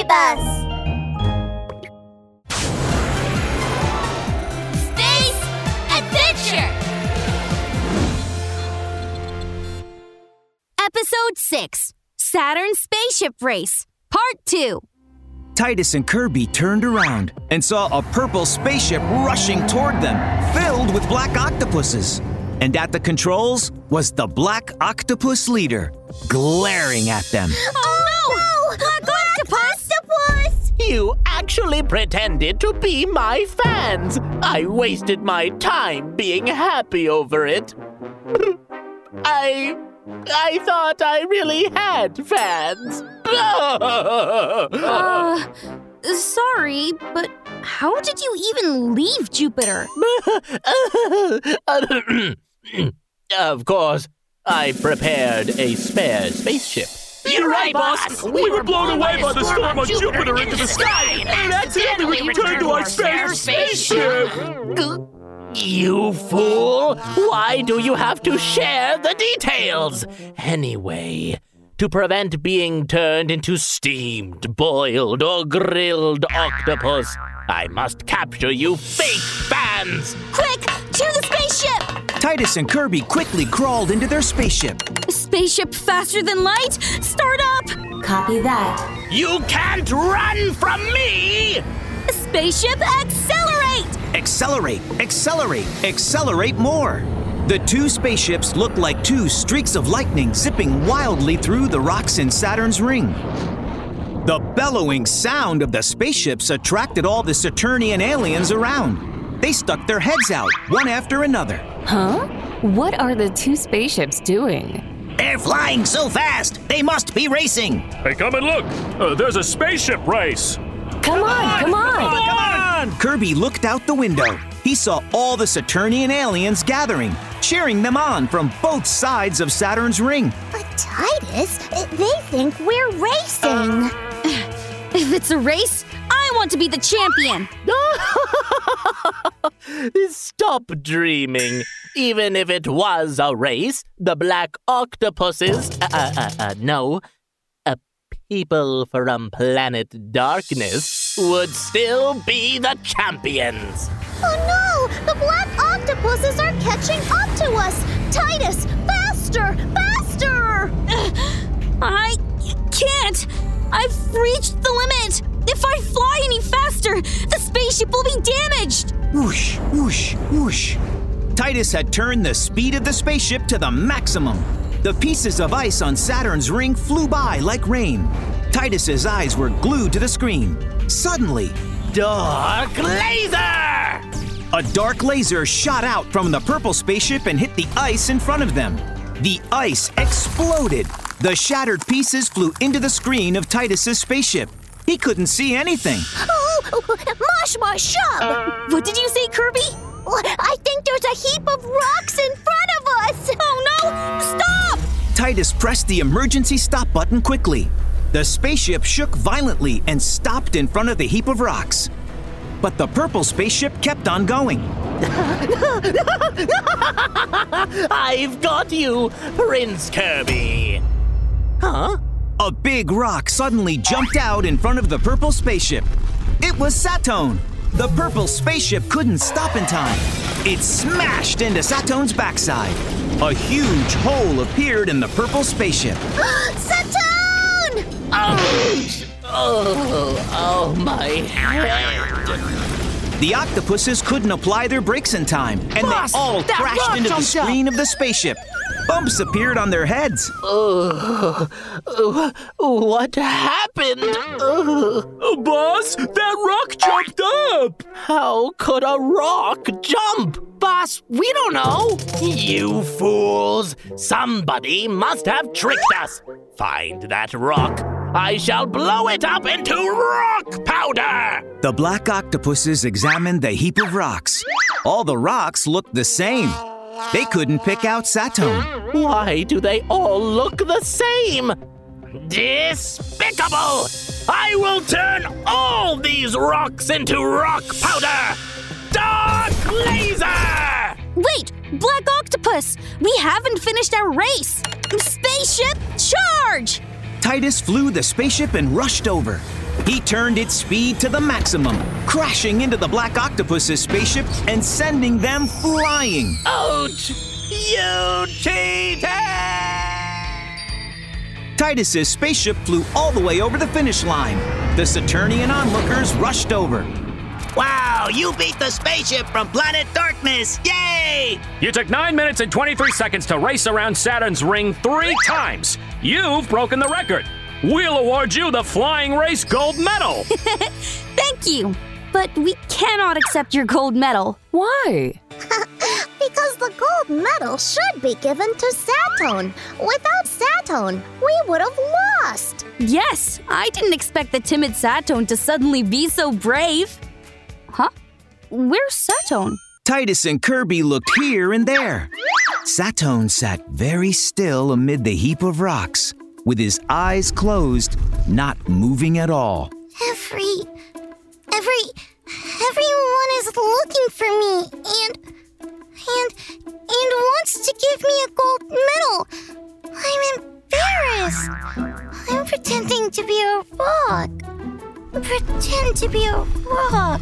Bus! Space Adventure! Episode 6 Saturn Spaceship Race, Part 2. Titus and Kirby turned around and saw a purple spaceship rushing toward them, filled with black octopuses. And at the controls was the black octopus leader, glaring at them. Oh, You actually pretended to be my fans. I wasted my time being happy over it. I. I thought I really had fans. Uh, sorry, but how did you even leave Jupiter? of course, I prepared a spare spaceship. You're right, boss. We were blown away by the storm on Jupiter into the sky and accidentally returned to our spare spaceship. You fool! Why do you have to share the details? Anyway, to prevent being turned into steamed, boiled, or grilled octopus, I must capture you fake fans! Quick, to the spaceship! Titus and Kirby quickly crawled into their spaceship. Spaceship faster than light? Start up! Copy that. You can't run from me! Spaceship accelerate! Accelerate, accelerate, accelerate more. The two spaceships looked like two streaks of lightning zipping wildly through the rocks in Saturn's ring. The bellowing sound of the spaceships attracted all the Saturnian aliens around. They stuck their heads out, one after another. Huh? What are the two spaceships doing? They're flying so fast, they must be racing. Hey, come and look. Uh, there's a spaceship race. Come on, come, on, on, come on! Kirby looked out the window. He saw all the Saturnian aliens gathering, cheering them on from both sides of Saturn's ring. But Titus, they think we're racing. If it's a race, I want to be the champion! Stop dreaming. Even if it was a race, the black octopuses, uh, uh, uh, uh, no, uh, people from planet darkness would still be the champions. Oh no! The black octopuses are catching up to us! Titus, faster! Faster! I can't! I've reached the limit! If I fly any faster, the spaceship will be damaged! Whoosh, whoosh, whoosh. Titus had turned the speed of the spaceship to the maximum. The pieces of ice on Saturn's ring flew by like rain. Titus's eyes were glued to the screen. Suddenly, Dark laser! a dark laser shot out from the purple spaceship and hit the ice in front of them. The ice exploded. The shattered pieces flew into the screen of Titus's spaceship. He couldn't see anything. Oh, Oh, mush mush shub! What did you say, Kirby? I think there's a heap of rocks in front of us! Oh no! Stop! Titus pressed the emergency stop button quickly. The spaceship shook violently and stopped in front of the heap of rocks. But the purple spaceship kept on going. I've got you, Prince Kirby. Huh? A big rock suddenly jumped out in front of the purple spaceship. It was Satone. The purple spaceship couldn't stop in time. It smashed into Satone's backside. A huge hole appeared in the purple spaceship. Saturn! Ouch! Oh, oh, my head. The octopuses couldn't apply their brakes in time, and Boss, they all crashed into the jumped up. screen of the spaceship. Bumps appeared on their heads. Oh, what happened? Ugh. Uh, boss, that rock jumped up. How could a rock jump? Boss, we don't know. You fools! Somebody must have tricked us! Find that rock! I shall blow it up into rock powder! The black octopuses examined the heap of rocks. All the rocks looked the same. They couldn't pick out Satone. Why do they all look the same? Despicable! I will turn all these rocks into rock powder! Dark laser! Wait! Black Octopus! We haven't finished our race! Spaceship, charge! Titus flew the spaceship and rushed over. He turned its speed to the maximum, crashing into the black octopus's spaceship and sending them flying. Ouch! You cheated! Titus's spaceship flew all the way over the finish line. The Saturnian onlookers rushed over. Wow, you beat the spaceship from Planet Darkness! Yay! You took 9 minutes and 23 seconds to race around Saturn's ring three times. You've broken the record. We'll award you the Flying Race Gold Medal. Thank you. But we cannot accept your gold medal. Why? Because the gold medal should be given to Satone. Without Satone, we would have lost. Yes, I didn't expect the timid Satone to suddenly be so brave. Huh? Where's Satone? Titus and Kirby looked here and there. Satone sat very still amid the heap of rocks, with his eyes closed, not moving at all. Every. every. everyone is looking for me and. and. and wants to give me a gold medal. I'm embarrassed. I'm pretending to be a rock. Pretend to be a rock.